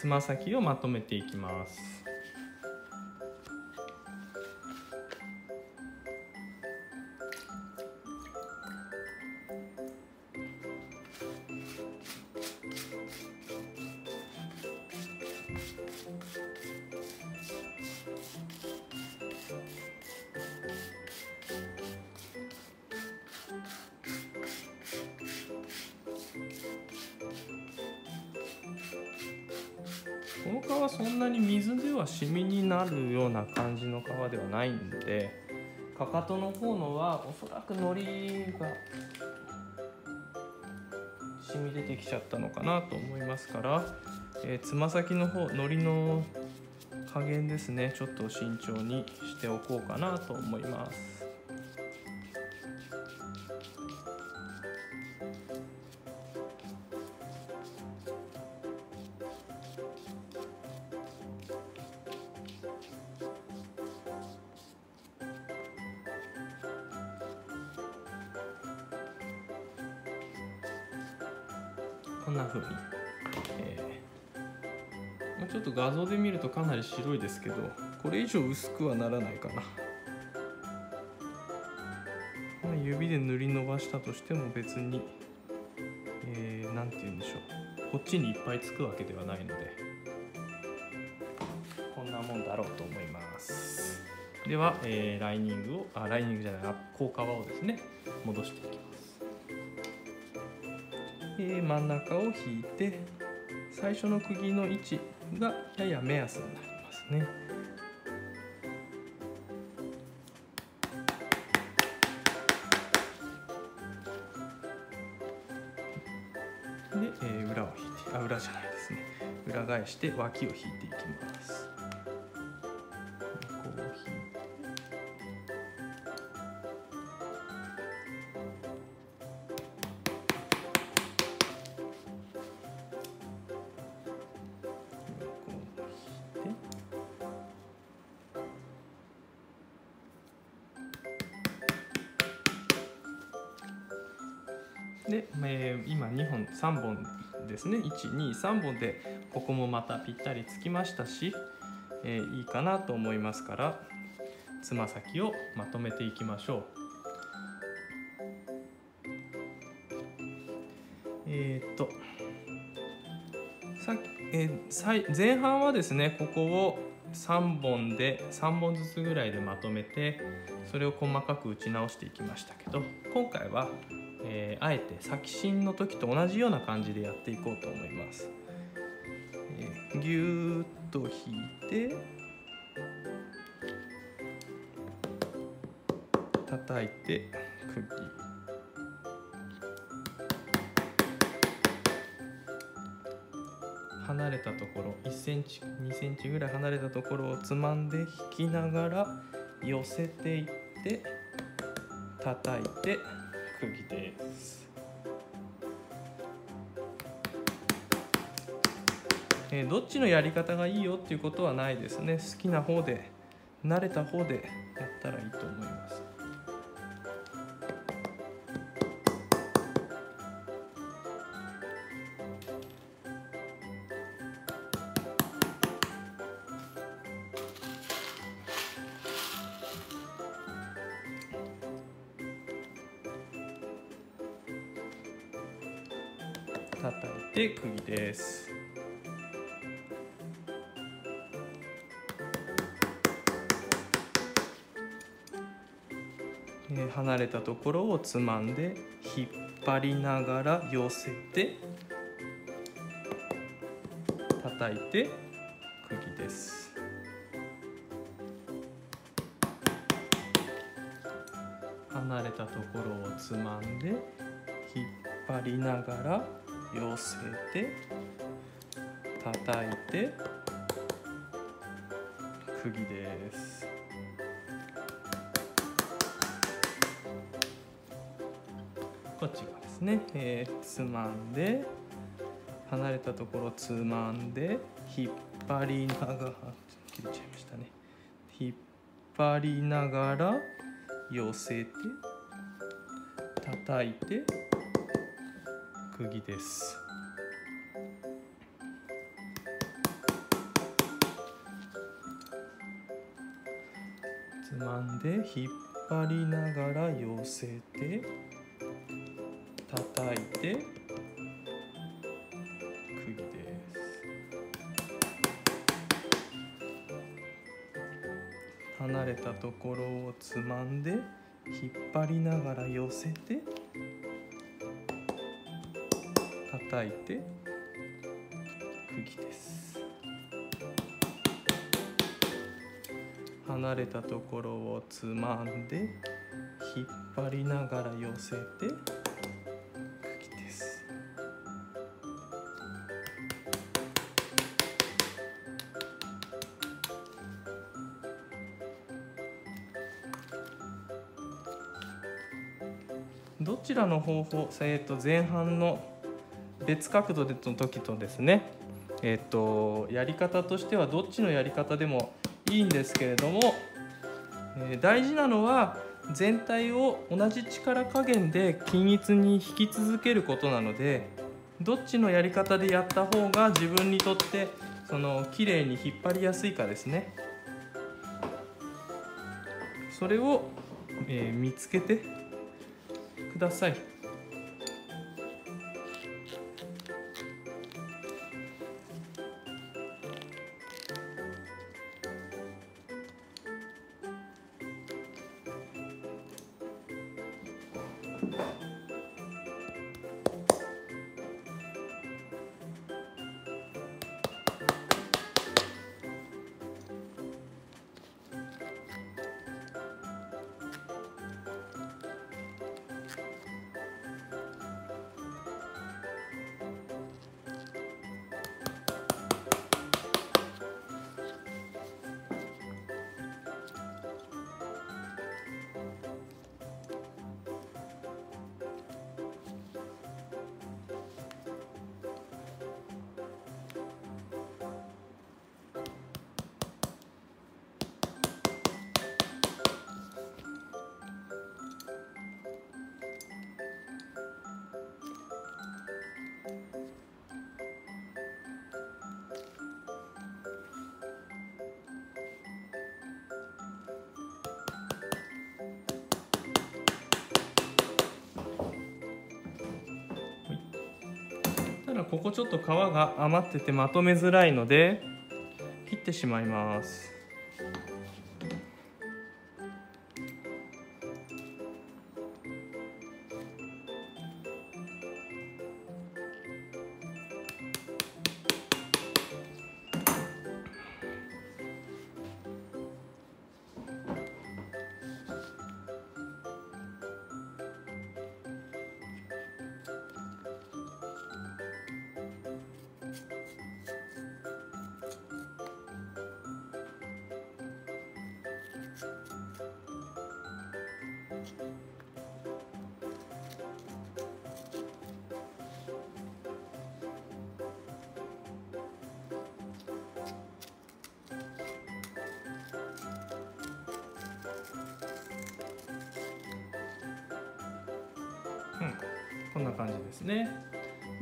つま先をまとめていきます。この皮そんなに水ではシミになるような感じの皮ではないんでかかとの方のはおそらくのりが染み出てきちゃったのかなと思いますからえー、つま先の方のりの加減ですねちょっと慎重にしておこうかなと思います。こんな風に、えー、ちょっと画像で見るとかなり白いですけどこれ以上薄くはならないかな、指で塗り伸ばしたとしても別に何、えー、て言うんでしょう。こっちにいっぱいつくわけではないので。こんなもんだろうと思います。では、えー、ライニングをあライニングじゃない。硬皮をですね。戻していきます。え真ん中を引いて最初の釘の位置がやや目安になりますね。で、えー、裏を引いてあ裏じゃないですね裏返して脇を引いていきます。で、えー、今2本3本ですね123本でここもまたぴったりつきましたし、えー、いいかなと思いますからつま先をまとめていきましょう。えー、っとさえー、前半はですねここを3本で3本ずつぐらいでまとめてそれを細かく打ち直していきましたけど今回はえー、あえて先芯の時と同じような感じでやっていこうと思います。えー、ぎゅーっと引いて叩いて釘離れたところ1センチ2センチぐらい離れたところをつまんで引きながら寄せていって叩いて釘です、えー、どっちのやり方がいいよっていうことはないですね好きな方で慣れた方でやったらいいと思います叩いて釘です。離れたところをつまんで引っ張りながら寄せて叩いて釘です。離れたところをつまんで引っ張りながら寄せて叩いて釘ですこっちがですね、えー、つまんで離れたところつまんで引っ張りながら切れちゃいましたね引っ張りながら寄せて叩いて釘です。つまんで引っ張りながら寄せて。叩いて釘です。離れたところをつまんで引っ張りながら寄せて叩いて釘です。離れたところをつまんで引っ張りながら寄せてらの方法、えー、と前半の別角度での時とですね、えー、とやり方としてはどっちのやり方でもいいんですけれども、えー、大事なのは全体を同じ力加減で均一に引き続けることなのでどっちのやり方でやった方が自分にとってその綺麗に引っ張りやすいかですね。それを、えー、見つけてださい。ただここちょっと皮が余っててまとめづらいので切ってしまいます。こんな感じですね。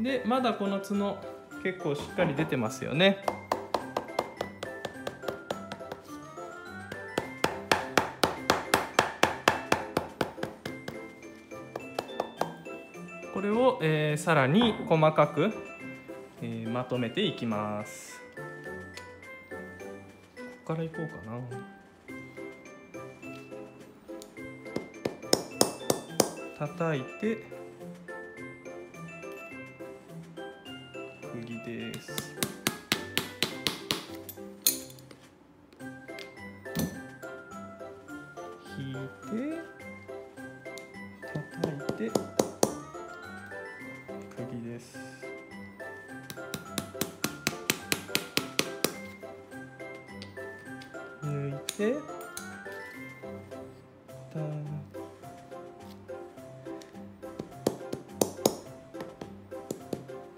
でまだこの角結構しっかり出てますよね。これを、えー、さらに細かく、えー、まとめていきます。ここからいこうかな。叩いて釘です。引いて叩いて。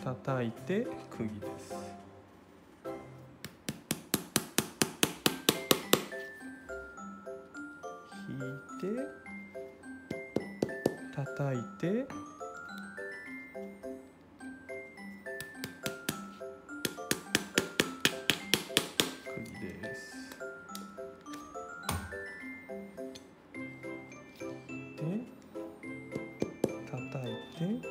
叩いて釘です。引いて叩いて釘です。叩いて